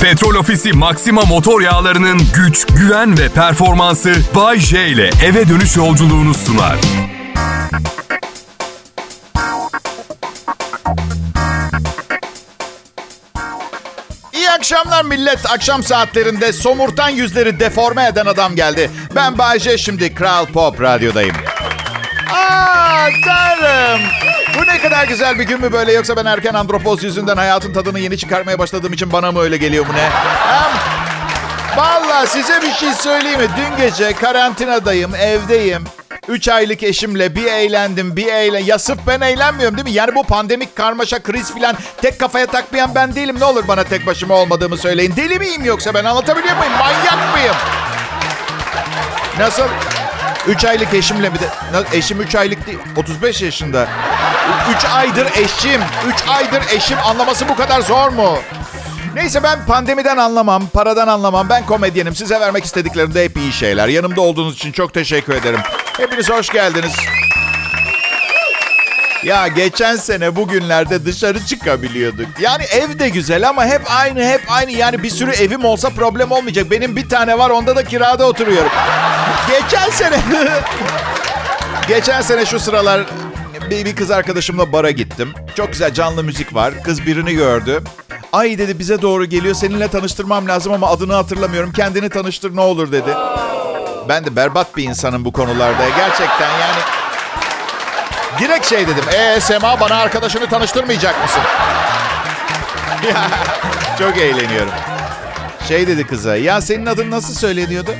Petrol Ofisi Maxima motor yağlarının güç, güven ve performansı Bay J ile eve dönüş yolculuğunu sunar. İyi akşamlar millet. Akşam saatlerinde somurtan yüzleri deforme eden adam geldi. Ben Bayce şimdi Kral Pop Radyo'dayım. Aa tanrım. Bu ne kadar güzel bir gün mü böyle yoksa ben erken andropoz yüzünden hayatın tadını yeni çıkarmaya başladığım için bana mı öyle geliyor bu ne? Hem, Valla size bir şey söyleyeyim mi? Dün gece karantinadayım, evdeyim. Üç aylık eşimle bir eğlendim, bir eğlen. Ya sırf ben eğlenmiyorum değil mi? Yani bu pandemik karmaşa, kriz filan tek kafaya takmayan ben değilim. Ne olur bana tek başıma olmadığımı söyleyin. Deli miyim yoksa ben anlatabiliyor muyum? Manyak mıyım? Nasıl? Üç aylık eşimle bir de... Eşim üç aylık değil, 35 yaşında. Üç aydır eşim. Üç aydır eşim. Anlaması bu kadar zor mu? Neyse ben pandemiden anlamam, paradan anlamam. Ben komedyenim. Size vermek istediklerim de hep iyi şeyler. Yanımda olduğunuz için çok teşekkür ederim. Hepiniz hoş geldiniz. Ya geçen sene bugünlerde dışarı çıkabiliyorduk. Yani ev de güzel ama hep aynı hep aynı. Yani bir sürü evim olsa problem olmayacak. Benim bir tane var onda da kirada oturuyorum. Geçen sene... geçen sene şu sıralar bir, bir kız arkadaşımla bara gittim. Çok güzel canlı müzik var. Kız birini gördü. Ay dedi bize doğru geliyor. Seninle tanıştırmam lazım ama adını hatırlamıyorum. Kendini tanıştır ne olur dedi. Ben de berbat bir insanım bu konularda. Gerçekten yani Direkt şey dedim. Ee Sema bana arkadaşını tanıştırmayacak mısın? Çok eğleniyorum. Şey dedi kıza. Ya senin adın nasıl söyleniyordu?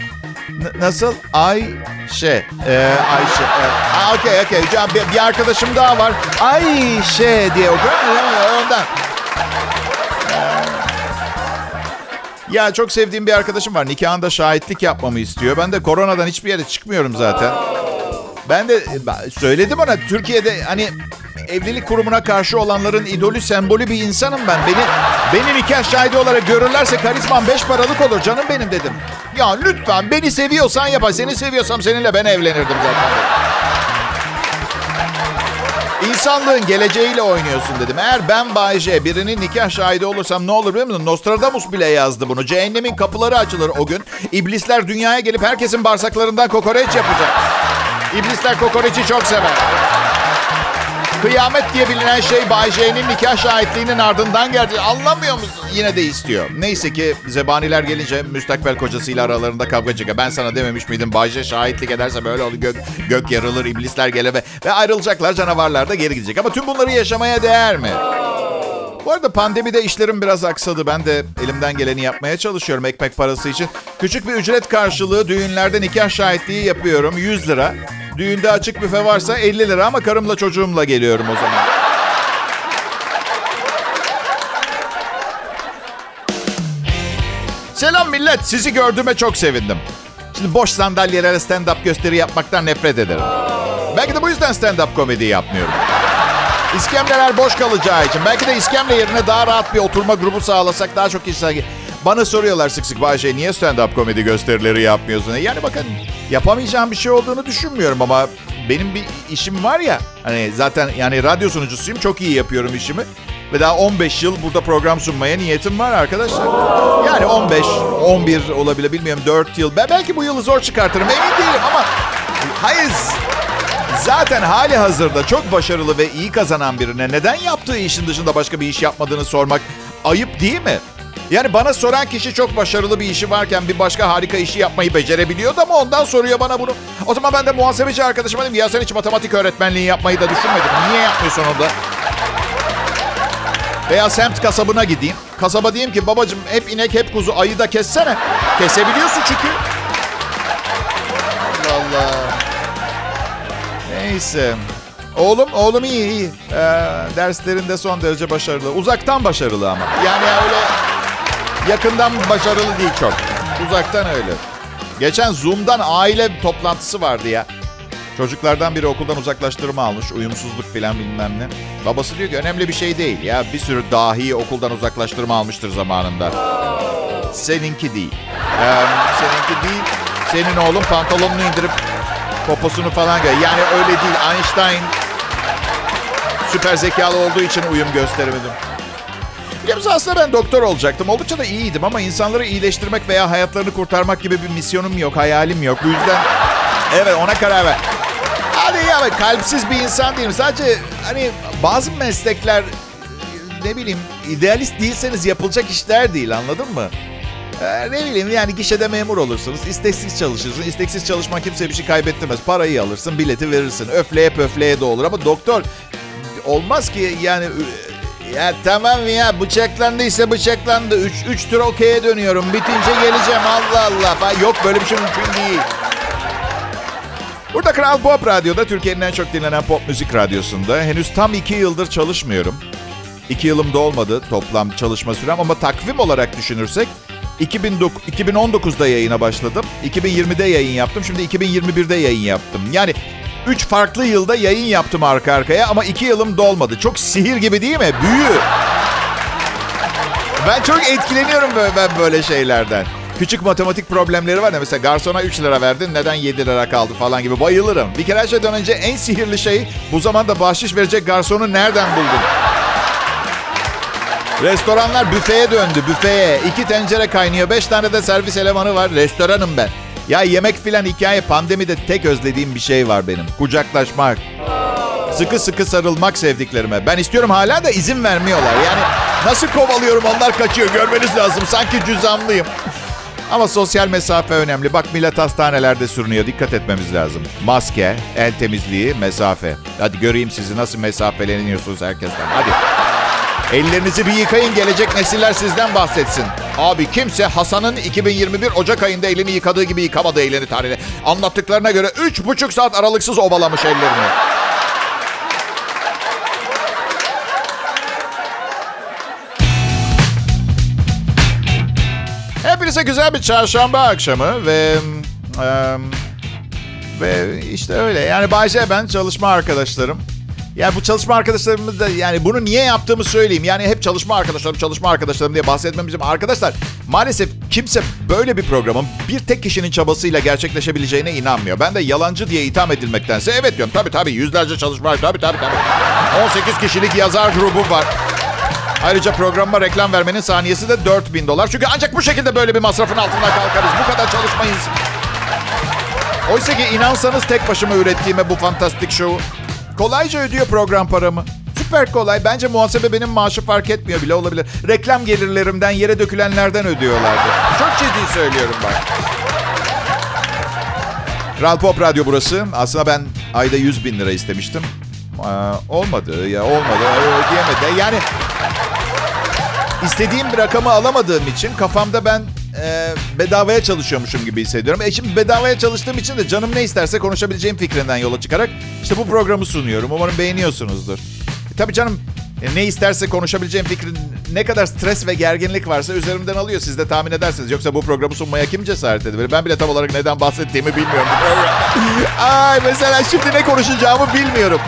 N- nasıl? Ayşe. Ee, Ayşe. Evet. Okey okey. Bir, bir arkadaşım daha var. Ayşe diye okuyor. Ondan. Ya çok sevdiğim bir arkadaşım var. Nikahında şahitlik yapmamı istiyor. Ben de koronadan hiçbir yere çıkmıyorum zaten. Ben de ben söyledim ona Türkiye'de hani evlilik kurumuna karşı olanların idolü sembolü bir insanım ben. Beni beni nikah şahidi olarak görürlerse karizmam beş paralık olur canım benim dedim. Ya lütfen beni seviyorsan yap. Seni seviyorsam seninle ben evlenirdim zaten. İnsanlığın geleceğiyle oynuyorsun dedim. Eğer ben Bay J birinin nikah şahidi olursam ne olur biliyor musun? Nostradamus bile yazdı bunu. Cehennemin kapıları açılır o gün. İblisler dünyaya gelip herkesin bağırsaklarından kokoreç yapacak. İblisler kokoreçi çok sever. Kıyamet diye bilinen şey Bay J'nin nikah şahitliğinin ardından geldi. Anlamıyor musun? Yine de istiyor. Neyse ki zebaniler gelince müstakbel kocasıyla aralarında kavga çıkıyor. Ben sana dememiş miydim Bay J şahitlik ederse böyle olur. Gök, gök yarılır, iblisler gelir ve, ve ayrılacaklar. Canavarlar da geri gidecek. Ama tüm bunları yaşamaya değer mi? Bu arada pandemide işlerim biraz aksadı. Ben de elimden geleni yapmaya çalışıyorum ekmek parası için. Küçük bir ücret karşılığı düğünlerde nikah şahitliği yapıyorum. 100 lira. Düğünde açık büfe varsa 50 lira ama karımla çocuğumla geliyorum o zaman. Selam millet. Sizi gördüğüme çok sevindim. Şimdi boş sandalyelere stand-up gösteri yapmaktan nefret ederim. Belki de bu yüzden stand-up komedi yapmıyorum. İskemleler boş kalacağı için. Belki de iskemle yerine daha rahat bir oturma grubu sağlasak daha çok insan... Bana soruyorlar sık sık Bayşe niye stand-up komedi gösterileri yapmıyorsun? E, Yani bakın yapamayacağım bir şey olduğunu düşünmüyorum ama benim bir işim var ya. Hani zaten yani radyo sunucusuyum çok iyi yapıyorum işimi. Ve daha 15 yıl burada program sunmaya niyetim var arkadaşlar. Yani 15, 11 olabilir bilmiyorum 4 yıl. Ben belki bu yılı zor çıkartırım emin değilim ama... Hayır Zaten hali hazırda çok başarılı ve iyi kazanan birine neden yaptığı işin dışında başka bir iş yapmadığını sormak ayıp değil mi? Yani bana soran kişi çok başarılı bir işi varken bir başka harika işi yapmayı becerebiliyordu ama ondan soruyor bana bunu. O zaman ben de muhasebeci arkadaşıma dedim ya sen hiç matematik öğretmenliği yapmayı da düşünmedin. Niye yapmıyorsun onu da? Veya semt kasabına gideyim. Kasaba diyeyim ki babacığım hep inek hep kuzu ayı da kessene. Kesebiliyorsun çünkü. Allah Allah. Neyse. Oğlum, oğlum iyi iyi. Ee, derslerinde son derece başarılı. Uzaktan başarılı ama. Yani öyle yakından başarılı değil çok. Uzaktan öyle. Geçen Zoom'dan aile toplantısı vardı ya. Çocuklardan biri okuldan uzaklaştırma almış. Uyumsuzluk falan bilmem ne. Babası diyor ki önemli bir şey değil ya. Bir sürü dahi okuldan uzaklaştırma almıştır zamanında. Seninki değil. Ee, seninki değil. Senin oğlun pantolonunu indirip poposunu falan gö- Yani öyle değil. Einstein süper zekalı olduğu için uyum gösteremedim. Biliyor aslında ben doktor olacaktım. Oldukça da iyiydim ama insanları iyileştirmek veya hayatlarını kurtarmak gibi bir misyonum yok, hayalim yok. Bu yüzden evet ona karar ver. Hadi ya kalpsiz bir insan değilim. Sadece hani bazı meslekler ne bileyim idealist değilseniz yapılacak işler değil anladın mı? Ee, ne bileyim yani gişede memur olursunuz. isteksiz çalışırsın. İsteksiz çalışmak kimse bir şey kaybettirmez. Parayı alırsın, bileti verirsin. Öfleye pöfleye de olur ama doktor olmaz ki yani ya tamam ya bıçaklandıysa bıçaklandı. Üç, üç tur okey'e dönüyorum. Bitince geleceğim Allah Allah. Yok böyle bir şey mümkün değil. Burada Kral Pop Radyo'da Türkiye'nin en çok dinlenen pop müzik radyosunda henüz tam iki yıldır çalışmıyorum. İki yılım da olmadı toplam çalışma sürem ama takvim olarak düşünürsek 2019'da yayına başladım. 2020'de yayın yaptım. Şimdi 2021'de yayın yaptım. Yani 3 farklı yılda yayın yaptım arka arkaya ama 2 yılım dolmadı. Çok sihir gibi değil mi? Büyü. Ben çok etkileniyorum böyle, ben böyle şeylerden. Küçük matematik problemleri var ya mesela garsona 3 lira verdin neden 7 lira kaldı falan gibi bayılırım. Bir kere her şeyden önce en sihirli şey bu zamanda bahşiş verecek garsonu nereden buldun? Restoranlar büfeye döndü, büfeye. İki tencere kaynıyor, beş tane de servis elemanı var. Restoranım ben. Ya yemek filan hikaye pandemide tek özlediğim bir şey var benim. Kucaklaşmak. Sıkı sıkı sarılmak sevdiklerime. Ben istiyorum hala da izin vermiyorlar. Yani nasıl kovalıyorum onlar kaçıyor görmeniz lazım. Sanki cüzamlıyım. Ama sosyal mesafe önemli. Bak millet hastanelerde sürünüyor. Dikkat etmemiz lazım. Maske, el temizliği, mesafe. Hadi göreyim sizi nasıl mesafeleniyorsunuz herkesten. Hadi. Ellerinizi bir yıkayın gelecek nesiller sizden bahsetsin. Abi kimse Hasan'ın 2021 Ocak ayında elini yıkadığı gibi yıkamadı elini tarihine. Anlattıklarına göre 3,5 saat aralıksız ovalamış ellerini. Hepinize güzel bir çarşamba akşamı ve... E, ve işte öyle. Yani Bayce ben çalışma arkadaşlarım. Yani bu çalışma arkadaşlarımız da yani bunu niye yaptığımı söyleyeyim. Yani hep çalışma arkadaşlarım, çalışma arkadaşlarım diye bahsetmemizim. Arkadaşlar maalesef kimse böyle bir programın bir tek kişinin çabasıyla gerçekleşebileceğine inanmıyor. Ben de yalancı diye itham edilmektense evet diyorum. Tabii tabii yüzlerce çalışma, tabii tabii tabii. 18 kişilik yazar grubu var. Ayrıca programıma reklam vermenin saniyesi de 4000 dolar. Çünkü ancak bu şekilde böyle bir masrafın altından kalkarız. Bu kadar çalışmayız. Oysa ki inansanız tek başıma ürettiğime bu fantastik şovu Kolayca ödüyor program paramı. Süper kolay. Bence muhasebe benim maaşı fark etmiyor bile olabilir. Reklam gelirlerimden yere dökülenlerden ödüyorlardı. Çok ciddi söylüyorum bak. Kral Pop Radyo burası. Aslında ben ayda 100 bin lira istemiştim. Ee, olmadı ya olmadı. Ödeyemedi. Yani istediğim bir rakamı alamadığım için kafamda ben e, bedavaya çalışıyormuşum gibi hissediyorum. E şimdi bedavaya çalıştığım için de canım ne isterse konuşabileceğim fikrinden yola çıkarak işte bu programı sunuyorum. Umarım beğeniyorsunuzdur. E, tabii canım e, ne isterse konuşabileceğim fikrin ne kadar stres ve gerginlik varsa üzerimden alıyor. Siz de tahmin edersiniz. Yoksa bu programı sunmaya kim cesaret edebilir? Ben bile tam olarak neden bahsettiğimi bilmiyorum. Ay mesela şimdi ne konuşacağımı bilmiyorum.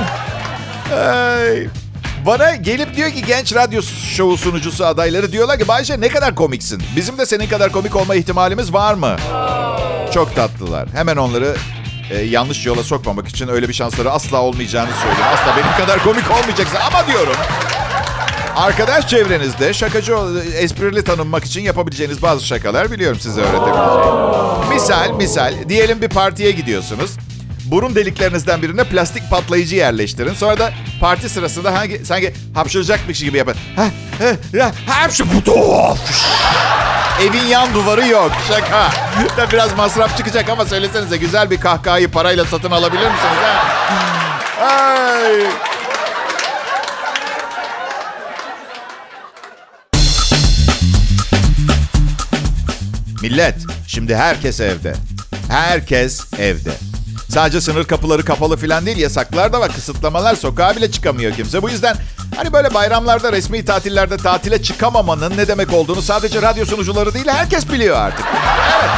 Ay. Bana gelip diyor ki genç radyo şovu sunucusu adayları diyorlar ki Bayşe ne kadar komiksin. Bizim de senin kadar komik olma ihtimalimiz var mı? Çok tatlılar. Hemen onları e, yanlış yola sokmamak için öyle bir şansları asla olmayacağını söylüyorum. Asla benim kadar komik olmayacaksın ama diyorum. Arkadaş çevrenizde şakacı, esprili tanınmak için yapabileceğiniz bazı şakalar biliyorum size öğretebileceğim. Misal, misal. Diyelim bir partiye gidiyorsunuz. Burun deliklerinizden birine plastik patlayıcı yerleştirin. Sonra da parti sırasında hangi sanki hapşıracakmış gibi yapın. Ha, ha, hapşı Evin yan duvarı yok. Şaka. Da biraz masraf çıkacak ama söylesenize güzel bir kahkahayı parayla satın alabilir misiniz? Ha? Ay. Millet, şimdi herkes evde. Herkes evde. Sadece sınır kapıları kapalı falan değil yasaklar da var. Kısıtlamalar sokağa bile çıkamıyor kimse. Bu yüzden hani böyle bayramlarda resmi tatillerde tatile çıkamamanın ne demek olduğunu sadece radyo sunucuları değil herkes biliyor artık. Evet.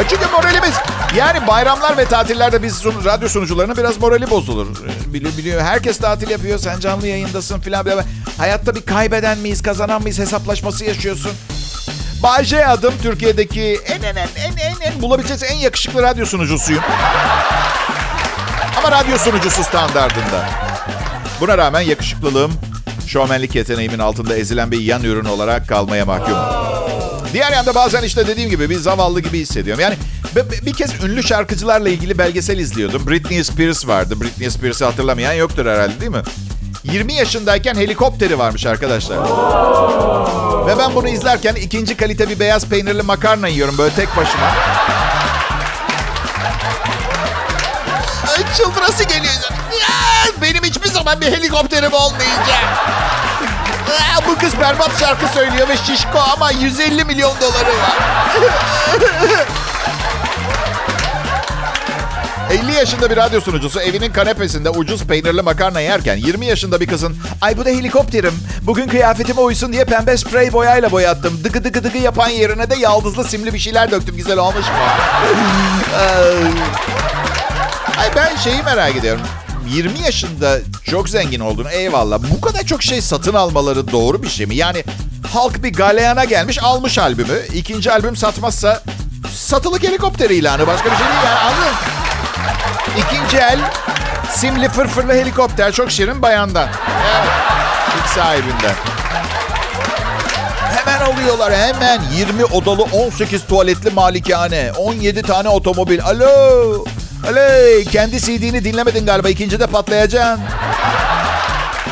E çünkü moralimiz yani bayramlar ve tatillerde biz sun, radyo sunucularının biraz morali bozulur. Biliyor, biliyor. Herkes tatil yapıyor. Sen canlı yayındasın filan. Hayatta bir kaybeden miyiz, kazanan mıyız hesaplaşması yaşıyorsun. Bay adım Türkiye'deki en en en en en en bulabileceğiniz en yakışıklı radyo sunucusuyum. Ama radyo sunucusu standardında. Buna rağmen yakışıklılığım şovmenlik yeteneğimin altında ezilen bir yan ürün olarak kalmaya mahkum. Diğer yanda bazen işte dediğim gibi bir zavallı gibi hissediyorum. Yani bir kez ünlü şarkıcılarla ilgili belgesel izliyordum. Britney Spears vardı. Britney Spears'ı hatırlamayan yoktur herhalde değil mi? 20 yaşındayken helikopteri varmış arkadaşlar. Ve ben bunu izlerken ikinci kalite bir beyaz peynirli makarna yiyorum böyle tek başıma. Çıldırası geliyor. Benim hiçbir zaman bir helikopterim olmayacak. Bu kız berbat şarkı söylüyor ve şişko ama 150 milyon doları var. 50 yaşında bir radyo sunucusu evinin kanepesinde ucuz peynirli makarna yerken 20 yaşında bir kızın ay bu da helikopterim bugün kıyafetime uysun diye pembe sprey boyayla boyattım. Dıgı dıgı dıgı yapan yerine de yaldızlı simli bir şeyler döktüm. Güzel olmuş mu? ay ben şeyi merak ediyorum. 20 yaşında çok zengin olduğunu eyvallah. Bu kadar çok şey satın almaları doğru bir şey mi? Yani halk bir galeyana gelmiş almış albümü. İkinci albüm satmazsa satılık helikopter ilanı. Başka bir şey değil yani anladın İkinci el simli fırfırlı helikopter. Çok şirin bayandan. Evet. İlk sahibinden. Hemen alıyorlar hemen. 20 odalı 18 tuvaletli malikane. 17 tane otomobil. Alo. Alo. Kendi CD'ni dinlemedin galiba. İkinci de patlayacaksın.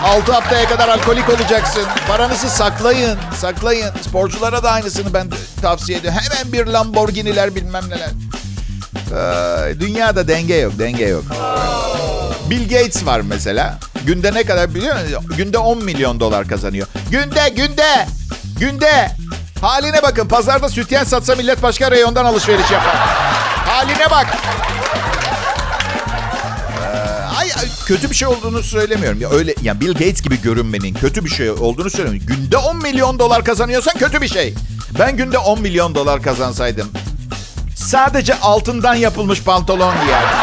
6 haftaya kadar alkolik olacaksın. Paranızı saklayın. Saklayın. Sporculara da aynısını ben tavsiye ediyorum. Hemen bir Lamborghini'ler bilmem neler. Dünyada denge yok, denge yok. Bill Gates var mesela. Günde ne kadar biliyor musun? Günde 10 milyon dolar kazanıyor. Günde, günde, günde. Haline bakın. Pazarda sütyen satsa millet başka reyondan alışveriş yapar. Haline bak. Ee, ay, kötü bir şey olduğunu söylemiyorum. Ya öyle ya Bill Gates gibi görünmenin kötü bir şey olduğunu söylemiyorum. Günde 10 milyon dolar kazanıyorsan kötü bir şey. Ben günde 10 milyon dolar kazansaydım Sadece altından yapılmış pantolon giyerdim.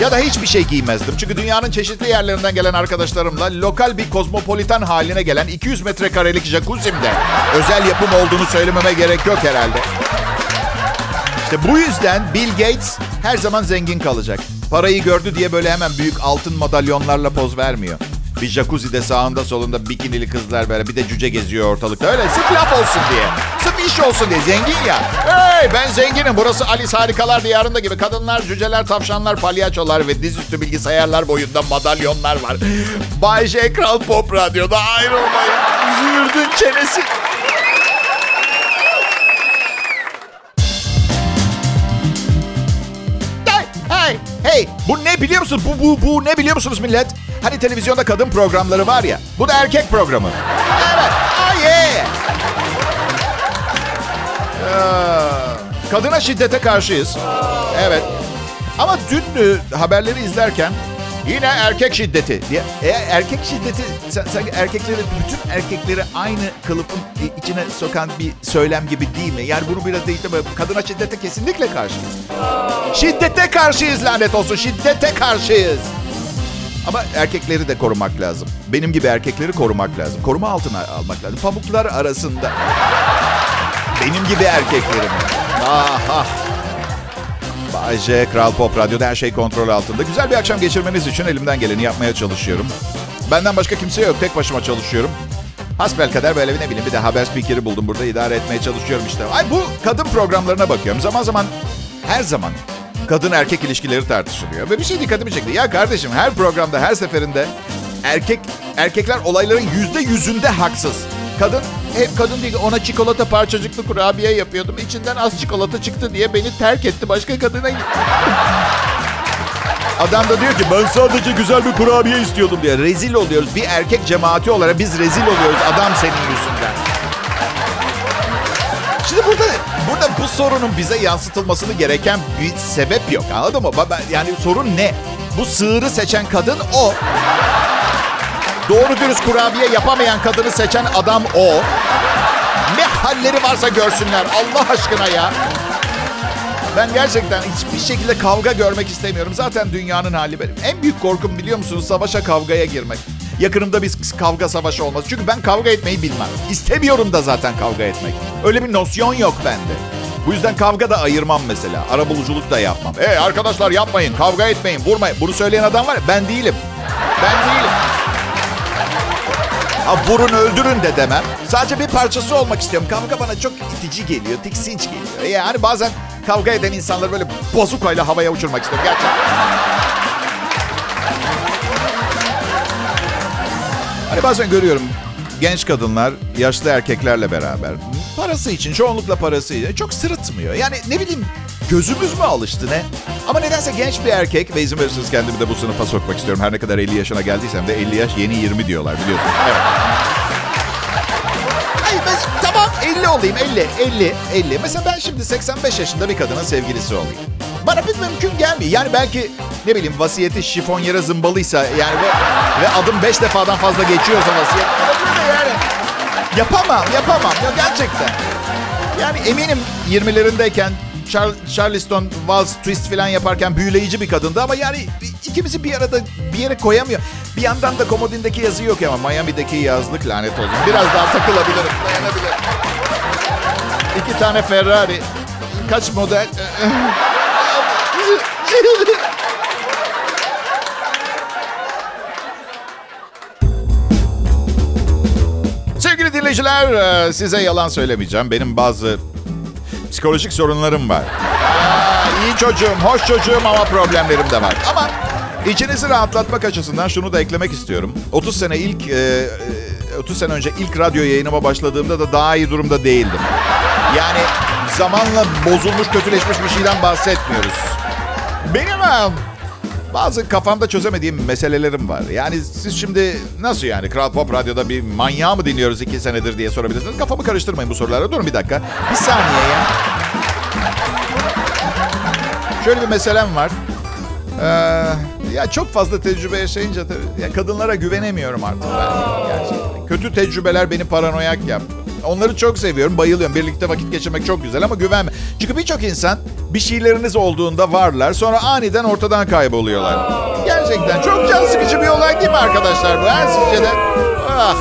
Ya da hiçbir şey giymezdim. Çünkü dünyanın çeşitli yerlerinden gelen arkadaşlarımla lokal bir kozmopolitan haline gelen 200 metrekarelik jacuzzi'mde özel yapım olduğunu söylememe gerek yok herhalde. İşte bu yüzden Bill Gates her zaman zengin kalacak. Parayı gördü diye böyle hemen büyük altın madalyonlarla poz vermiyor. Bir jacuzzi'de sağında solunda bikinili kızlar böyle bir de cüce geziyor ortalıkta. Öyle sırf laf olsun diye. Sırf iş olsun diye. Zengin ya. Hey ben zenginim. Burası Alice Harikalar Diyarı'nda gibi. Kadınlar, cüceler, tavşanlar, palyaçolar ve dizüstü bilgisayarlar boyunda madalyonlar var. Bay J. Kral Pop Radyo'da ayrılmayın. Züğürdün çenesi. Hey, hey, bu ne biliyor musun? Bu, bu, bu ne biliyor musunuz millet? Hani televizyonda kadın programları var ya. Bu da erkek programı. Evet. Oh yeah. Ee, kadına şiddete karşıyız. Evet. Ama dün haberleri izlerken yine erkek şiddeti diye. E, erkek şiddeti sen erkekleri bütün erkekleri aynı kılıfın içine sokan bir söylem gibi değil mi? Yani bunu biraz değil de kadına şiddete kesinlikle karşıyız. Şiddete karşıyız lanet olsun. Şiddete karşıyız. Ama erkekleri de korumak lazım. Benim gibi erkekleri korumak lazım. Koruma altına almak lazım. Pamuklar arasında. Benim gibi erkeklerimi. Aha. Bayce Kral Pop Radyo'da her şey kontrol altında. Güzel bir akşam geçirmeniz için elimden geleni yapmaya çalışıyorum. Benden başka kimse yok. Tek başıma çalışıyorum. Hasbel kadar böyle ne bileyim bir de haber spikeri buldum burada idare etmeye çalışıyorum işte. Ay bu kadın programlarına bakıyorum. Zaman zaman her zaman kadın erkek ilişkileri tartışılıyor. Ve bir şey dikkatimi çekti. Ya kardeşim her programda her seferinde erkek erkekler olayların yüzde yüzünde haksız. Kadın hep kadın değil ona çikolata parçacıklı kurabiye yapıyordum. İçinden az çikolata çıktı diye beni terk etti. Başka kadına Adam da diyor ki ben sadece güzel bir kurabiye istiyordum diye. Rezil oluyoruz. Bir erkek cemaati olarak biz rezil oluyoruz adam senin yüzünden. Şimdi burada burada bu sorunun bize yansıtılmasını gereken bir sebep yok. Anladın mı? Yani sorun ne? Bu sığırı seçen kadın o. Doğru dürüst kurabiye yapamayan kadını seçen adam o. Ne halleri varsa görsünler Allah aşkına ya. Ben gerçekten hiçbir şekilde kavga görmek istemiyorum. Zaten dünyanın hali benim. En büyük korkum biliyor musunuz? Savaşa kavgaya girmek. Yakınımda bir kavga savaşı olmaz. Çünkü ben kavga etmeyi bilmem. İstemiyorum da zaten kavga etmek. Öyle bir nosyon yok bende. Bu yüzden kavga da ayırmam mesela. Arabuluculuk da yapmam. Hey arkadaşlar yapmayın, kavga etmeyin, vurmayın. Bunu söyleyen adam var ya ben değilim. Ben değilim. Ha, vurun öldürün de demem. Sadece bir parçası olmak istiyorum. Kavga bana çok itici geliyor, tiksinç geliyor. Yani bazen kavga eden insanları böyle bozukayla havaya uçurmak istiyorum gerçekten. Hani bazen görüyorum genç kadınlar yaşlı erkeklerle beraber parası için çoğunlukla parası için çok sırıtmıyor. Yani ne bileyim gözümüz mü alıştı ne? Ama nedense genç bir erkek ve izin verirseniz kendimi de bu sınıfa sokmak istiyorum. Her ne kadar 50 yaşına geldiysem de 50 yaş yeni 20 diyorlar biliyorsunuz. Evet. Hayır ben, tamam 50 olayım 50 50 50. Mesela ben şimdi 85 yaşında bir kadının sevgilisi olayım. Bana bir mümkün gelmiyor. Yani belki ne bileyim vasiyeti şifon yere zımbalıysa yani ve, ve adım 5 defadan fazla geçiyorsa vasiyet. Yani yapamam yapamam ya gerçekten. Yani eminim 20'lerindeyken Char Charleston Waltz Twist falan yaparken büyüleyici bir kadındı ama yani ikimizi bir arada bir yere koyamıyor. Bir yandan da komodindeki yazı yok ama Miami'deki yazlık lanet olsun. Biraz daha takılabilirim, dayanabilirim. İki tane Ferrari. Kaç model? Sevgili dinleyiciler, e, size yalan söylemeyeceğim. Benim bazı psikolojik sorunlarım var. Aa, iyi çocuğum, hoş çocuğum ama problemlerim de var. Ama içinizi rahatlatmak açısından şunu da eklemek istiyorum. 30 sene ilk e, 30 sene önce ilk radyo yayınıma başladığımda da daha iyi durumda değildim. Yani zamanla bozulmuş, kötüleşmiş bir şeyden bahsetmiyoruz. Benim bazı kafamda çözemediğim meselelerim var. Yani siz şimdi nasıl yani Kral Pop Radyo'da bir manyağı mı dinliyoruz iki senedir diye sorabilirsiniz. Kafamı karıştırmayın bu sorulara. Durun bir dakika. Bir saniye ya. Şöyle bir meselem var. Ee, ya çok fazla tecrübe yaşayınca tabii ya kadınlara güvenemiyorum artık ben gerçekten. Kötü tecrübeler beni paranoyak yaptı. Onları çok seviyorum, bayılıyorum. Birlikte vakit geçirmek çok güzel ama güvenme. Çünkü birçok insan bir şeyleriniz olduğunda varlar. Sonra aniden ortadan kayboluyorlar. Gerçekten çok can sıkıcı bir olay değil mi arkadaşlar bu? Her sizce de. Ah.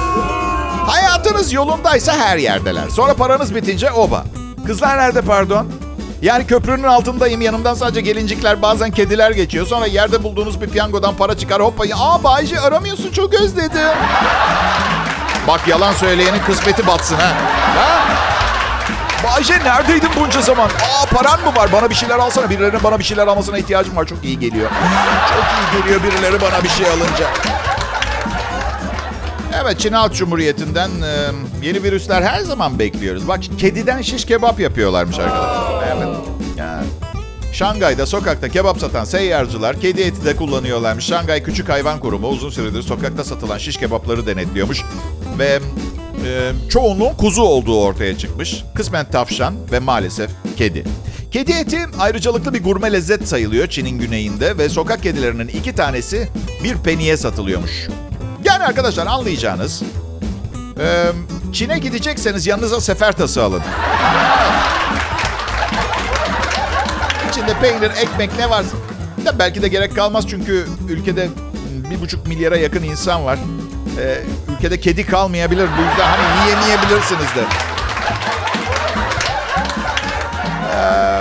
Hayatınız yolundaysa her yerdeler. Sonra paranız bitince oba. Kızlar nerede pardon? Yani köprünün altındayım. Yanımdan sadece gelincikler bazen kediler geçiyor. Sonra yerde bulduğunuz bir piyangodan para çıkar. Hoppa. Aa Bayce aramıyorsun çok özledim. Bak yalan söyleyenin kısmeti batsın ha. ha? Bayce neredeydin bunca zaman? Aa paran mı var? Bana bir şeyler alsana. Birilerinin bana bir şeyler almasına ihtiyacım var. Çok iyi geliyor. Çok iyi geliyor birileri bana bir şey alınca. Evet Çin Halk Cumhuriyeti'nden e, yeni virüsler her zaman bekliyoruz. Bak kediden şiş kebap yapıyorlarmış arkadaşlar. Evet. Yani. Şangay'da sokakta kebap satan seyyarcılar kedi eti de kullanıyorlarmış. Şangay Küçük Hayvan Kurumu uzun süredir sokakta satılan şiş kebapları denetliyormuş. Ve e, çoğunluğun kuzu olduğu ortaya çıkmış. Kısmen tavşan ve maalesef kedi. Kedi eti ayrıcalıklı bir gurme lezzet sayılıyor Çin'in güneyinde ve sokak kedilerinin iki tanesi bir peniye satılıyormuş. Yani arkadaşlar anlayacağınız e, Çin'e gidecekseniz yanınıza sefer tası alın. İçinde peynir, ekmek ne varsa. Da belki de gerek kalmaz çünkü ülkede bir buçuk milyara yakın insan var. Ee, ülkede kedi kalmayabilir. Bu yüzden hani yiyemeyebilirsiniz de. Ee,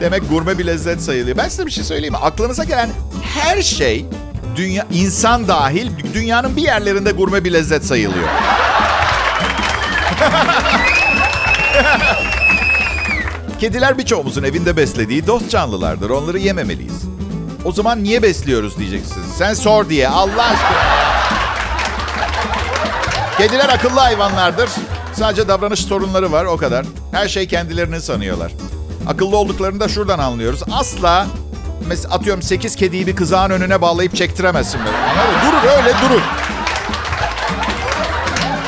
demek gurme bir lezzet sayılıyor. Ben size bir şey söyleyeyim mi? Aklınıza gelen her şey dünya insan dahil dünyanın bir yerlerinde gurme bir lezzet sayılıyor. Kediler birçoğumuzun evinde beslediği dost canlılardır. Onları yememeliyiz. O zaman niye besliyoruz diyeceksiniz. Sen sor diye Allah aşkına. Kediler akıllı hayvanlardır. Sadece davranış sorunları var o kadar. Her şey kendilerini sanıyorlar. Akıllı olduklarını da şuradan anlıyoruz. Asla mesela atıyorum 8 kediyi bir kızağın önüne bağlayıp çektiremezsin böyle. Anladın? Durur öyle durur.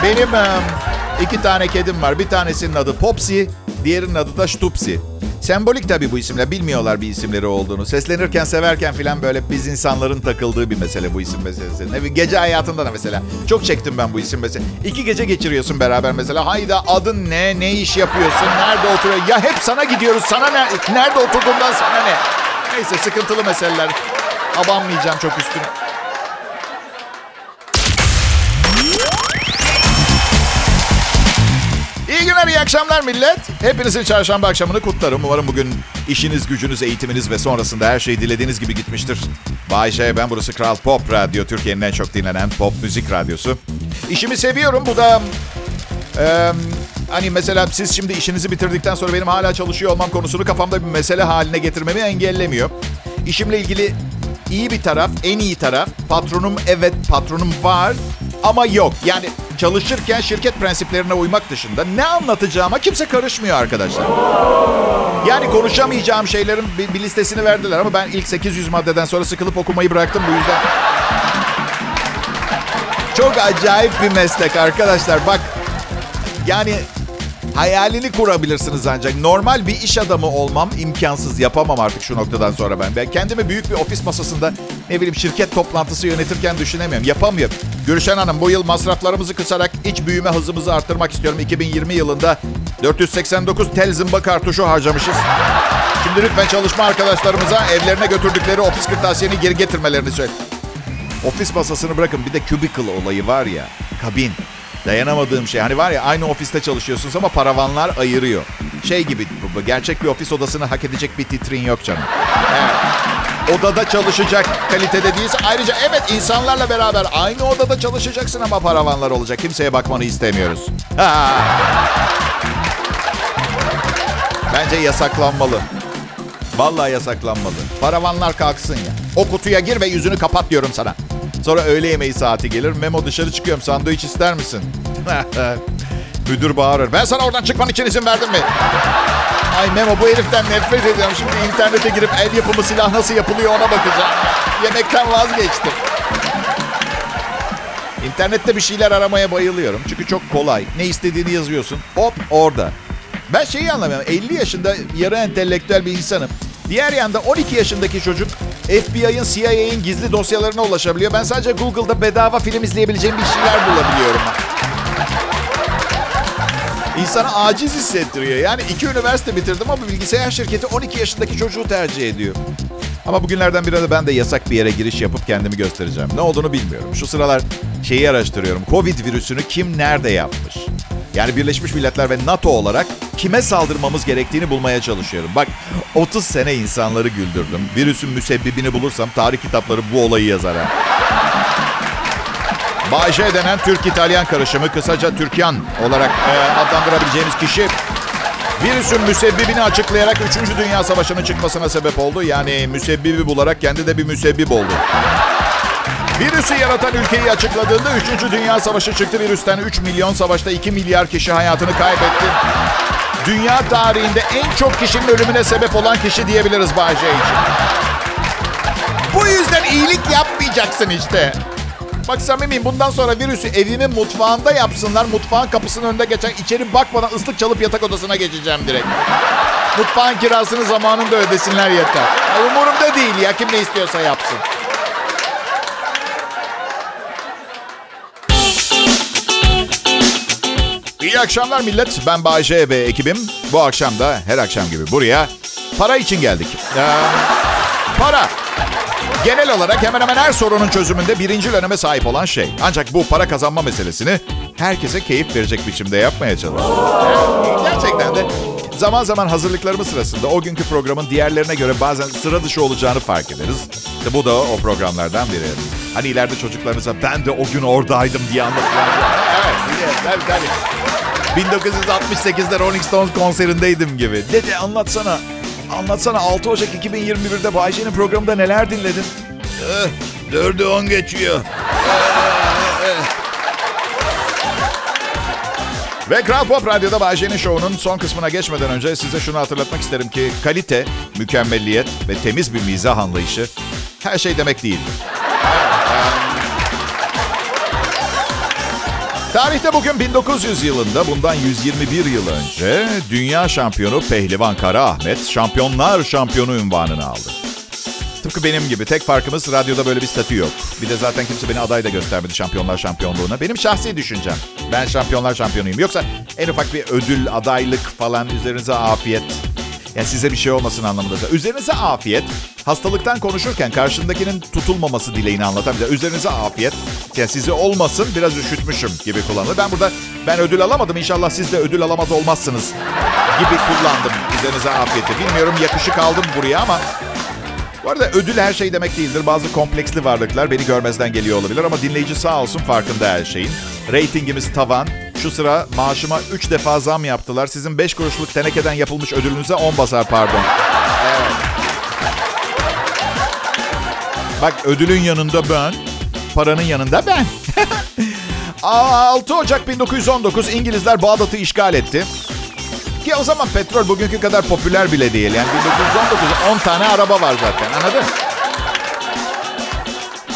Benim iki tane kedim var. Bir tanesinin adı Popsy, diğerinin adı da Stupsi. Sembolik tabii bu isimler. Bilmiyorlar bir isimleri olduğunu. Seslenirken, severken falan böyle biz insanların takıldığı bir mesele bu isim meselesi. Ne gece hayatında da mesela. Çok çektim ben bu isim meselesi. İki gece geçiriyorsun beraber mesela. Hayda adın ne? Ne iş yapıyorsun? Nerede oturuyor? Ya hep sana gidiyoruz. Sana ne? Nerede oturduğundan sana ne? Neyse sıkıntılı meseleler. Abanmayacağım çok üstüne. İyi akşamlar millet. Hepinizin çarşamba akşamını kutlarım. Umarım bugün işiniz, gücünüz, eğitiminiz ve sonrasında her şey dilediğiniz gibi gitmiştir. Bay J, ben burası Kral Pop Radyo. Türkiye'nin en çok dinlenen pop müzik radyosu. İşimi seviyorum. Bu da... e, hani mesela siz şimdi işinizi bitirdikten sonra benim hala çalışıyor olmam konusunu kafamda bir mesele haline getirmemi engellemiyor. İşimle ilgili iyi bir taraf, en iyi taraf. Patronum evet patronum var ama yok. Yani çalışırken şirket prensiplerine uymak dışında ne anlatacağıma kimse karışmıyor arkadaşlar. Yani konuşamayacağım şeylerin bir, bir listesini verdiler ama ben ilk 800 maddeden sonra sıkılıp okumayı bıraktım bu yüzden. Çok acayip bir meslek arkadaşlar. Bak yani hayalini kurabilirsiniz ancak. Normal bir iş adamı olmam imkansız. Yapamam artık şu noktadan sonra ben. Ben kendimi büyük bir ofis masasında ne bileyim şirket toplantısı yönetirken düşünemiyorum. Yapamıyorum. Gülşen Hanım bu yıl masraflarımızı kısarak iç büyüme hızımızı arttırmak istiyorum. 2020 yılında 489 tel zımba kartuşu harcamışız. Şimdi lütfen çalışma arkadaşlarımıza evlerine götürdükleri ofis kırtasiyeni geri getirmelerini söyle. Ofis masasını bırakın bir de cubicle olayı var ya. Kabin. Dayanamadığım şey. Hani var ya aynı ofiste çalışıyorsunuz ama paravanlar ayırıyor. Şey gibi gerçek bir ofis odasını hak edecek bir titrin yok canım. Evet. Odada çalışacak kalitede değilse. Ayrıca evet insanlarla beraber aynı odada çalışacaksın ama paravanlar olacak. Kimseye bakmanı istemiyoruz. Bence yasaklanmalı. Vallahi yasaklanmalı. Paravanlar kalksın ya. O kutuya gir ve yüzünü kapat diyorum sana. Sonra öğle yemeği saati gelir. Memo dışarı çıkıyorum. Sandviç ister misin? Müdür bağırır. Ben sana oradan çıkman için izin verdim mi? Ay Memo bu heriften nefret ediyorum. Şimdi internete girip el yapımı silah nasıl yapılıyor ona bakacağım. Yemekten vazgeçtim. İnternette bir şeyler aramaya bayılıyorum. Çünkü çok kolay. Ne istediğini yazıyorsun. Hop orada. Ben şeyi anlamıyorum. 50 yaşında yarı entelektüel bir insanım. Diğer yanda 12 yaşındaki çocuk FBI'ın, CIA'in gizli dosyalarına ulaşabiliyor. Ben sadece Google'da bedava film izleyebileceğim bir şeyler bulabiliyorum. İnsana aciz hissettiriyor. Yani iki üniversite bitirdim ama bilgisayar şirketi 12 yaşındaki çocuğu tercih ediyor. Ama bugünlerden birinde ben de yasak bir yere giriş yapıp kendimi göstereceğim. Ne olduğunu bilmiyorum. Şu sıralar şeyi araştırıyorum. Covid virüsünü kim nerede yapmış? Yani Birleşmiş Milletler ve NATO olarak kime saldırmamız gerektiğini bulmaya çalışıyorum. Bak 30 sene insanları güldürdüm. Virüsün müsebbibini bulursam tarih kitapları bu olayı yazar. ha. Bay J denen Türk-İtalyan karışımı kısaca Türkyan olarak e, adlandırabileceğimiz kişi virüsün müsebbibini açıklayarak 3. Dünya Savaşı'nın çıkmasına sebep oldu. Yani müsebbibi bularak kendi de bir müsebbip oldu. Virüsü yaratan ülkeyi açıkladığında 3. Dünya Savaşı çıktı. Virüsten 3 milyon savaşta 2 milyar kişi hayatını kaybetti. Dünya tarihinde en çok kişinin ölümüne sebep olan kişi diyebiliriz Bay J için. Bu yüzden iyilik yapmayacaksın işte. Bak samimiyim bundan sonra virüsü evimin mutfağında yapsınlar. Mutfağın kapısının önünde geçen içeri bakmadan ıslık çalıp yatak odasına geçeceğim direkt. Mutfağın kirasını zamanında ödesinler yeter. Umurumda değil ya kim ne istiyorsa yapsın. İyi akşamlar millet. Ben Bayece ve ekibim. Bu akşam da her akşam gibi buraya para için geldik. Ee, para. Genel olarak hemen hemen her sorunun çözümünde birinci öneme sahip olan şey. Ancak bu para kazanma meselesini herkese keyif verecek biçimde yapmaya çalışıyoruz. Gerçekten de zaman zaman hazırlıklarımız sırasında o günkü programın diğerlerine göre bazen sıra dışı olacağını fark ederiz. İşte bu da o programlardan biri. Hani ileride çocuklarınıza ben de o gün oradaydım diye anlatılan. Tabii tabii. 1968'de Rolling Stones konserindeydim gibi. Dede anlatsana. Anlatsana 6 Ocak 2021'de Bayce'nin programında neler dinledin? Eh, 4'ü 10 geçiyor. Ve Kral Pop Radyo'da Bayce'nin şovunun son kısmına geçmeden önce size şunu hatırlatmak isterim ki kalite, mükemmelliyet ve temiz bir mizah anlayışı her şey demek değildir. Tarihte bugün 1900 yılında bundan 121 yıl önce dünya şampiyonu Pehlivan Kara Ahmet şampiyonlar şampiyonu unvanını aldı. Tıpkı benim gibi tek farkımız radyoda böyle bir statü yok. Bir de zaten kimse beni aday da göstermedi şampiyonlar şampiyonluğuna. Benim şahsi düşüncem. Ben şampiyonlar şampiyonuyum. Yoksa en ufak bir ödül, adaylık falan üzerinize afiyet. Yani size bir şey olmasın anlamında. Üzerinize afiyet. Hastalıktan konuşurken karşındakinin tutulmaması dileğini anlatan. Üzerinize afiyet. Yani sizi olmasın biraz üşütmüşüm gibi kullanılır. Ben burada ben ödül alamadım. İnşallah siz de ödül alamaz olmazsınız gibi kullandım. Üzerinize afiyeti. Bilmiyorum yakışık aldım buraya ama bu arada ödül her şey demek değildir. Bazı kompleksli varlıklar beni görmezden geliyor olabilir ama dinleyici sağ olsun farkında her şeyin. Ratingimiz tavan. Şu sıra maaşıma 3 defa zam yaptılar. Sizin 5 kuruşluk tenekeden yapılmış ödülünüze 10 basar pardon. Evet. Bak ödülün yanında ben, paranın yanında ben. 6 Ocak 1919 İngilizler Bağdat'ı işgal etti. Ki o zaman petrol bugünkü kadar popüler bile değil. Yani 1919'da 10 tane araba var zaten anladın?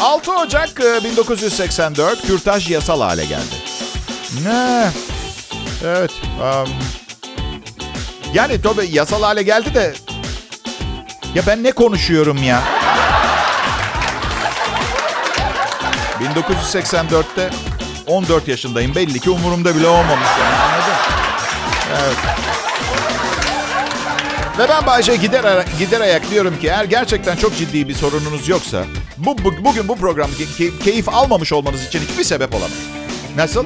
6 Ocak 1984 kürtaj yasal hale geldi. Ne? Evet. Um, yani tabii yasal hale geldi de ya ben ne konuşuyorum ya? 1984'te 14 yaşındayım. Belli ki umurumda bile olmamış yani? Evet. Ve ben Bayce gider, gider ayak diyorum ki eğer gerçekten çok ciddi bir sorununuz yoksa bu, bu bugün bu programda ke- keyif almamış olmanız için hiçbir sebep olamaz. Nasıl?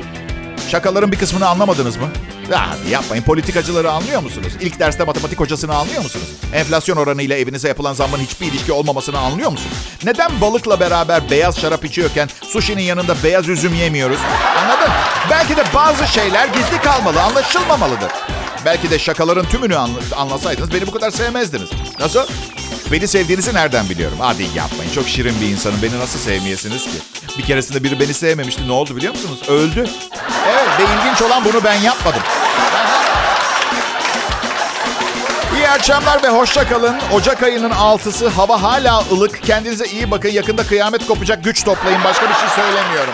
Şakaların bir kısmını anlamadınız mı? Ya yapmayın. Politikacıları anlıyor musunuz? İlk derste matematik hocasını anlıyor musunuz? Enflasyon oranıyla evinize yapılan zammın hiçbir ilişki olmamasını anlıyor musunuz? Neden balıkla beraber beyaz şarap içiyorken sushi'nin yanında beyaz üzüm yemiyoruz? Anladın? Belki de bazı şeyler gizli kalmalı, anlaşılmamalıdır. Belki de şakaların tümünü anla- anlasaydınız beni bu kadar sevmezdiniz. Nasıl? Beni sevdiğinizi nereden biliyorum? Hadi yapmayın. Çok şirin bir insanım. Beni nasıl sevmeyesiniz ki? Bir keresinde biri beni sevmemişti. Ne oldu biliyor musunuz? Öldü. Evet ve ilginç olan bunu ben yapmadım. İyi akşamlar ve hoşça kalın. Ocak ayının 6'sı hava hala ılık. Kendinize iyi bakın. Yakında kıyamet kopacak. Güç toplayın. Başka bir şey söylemiyorum.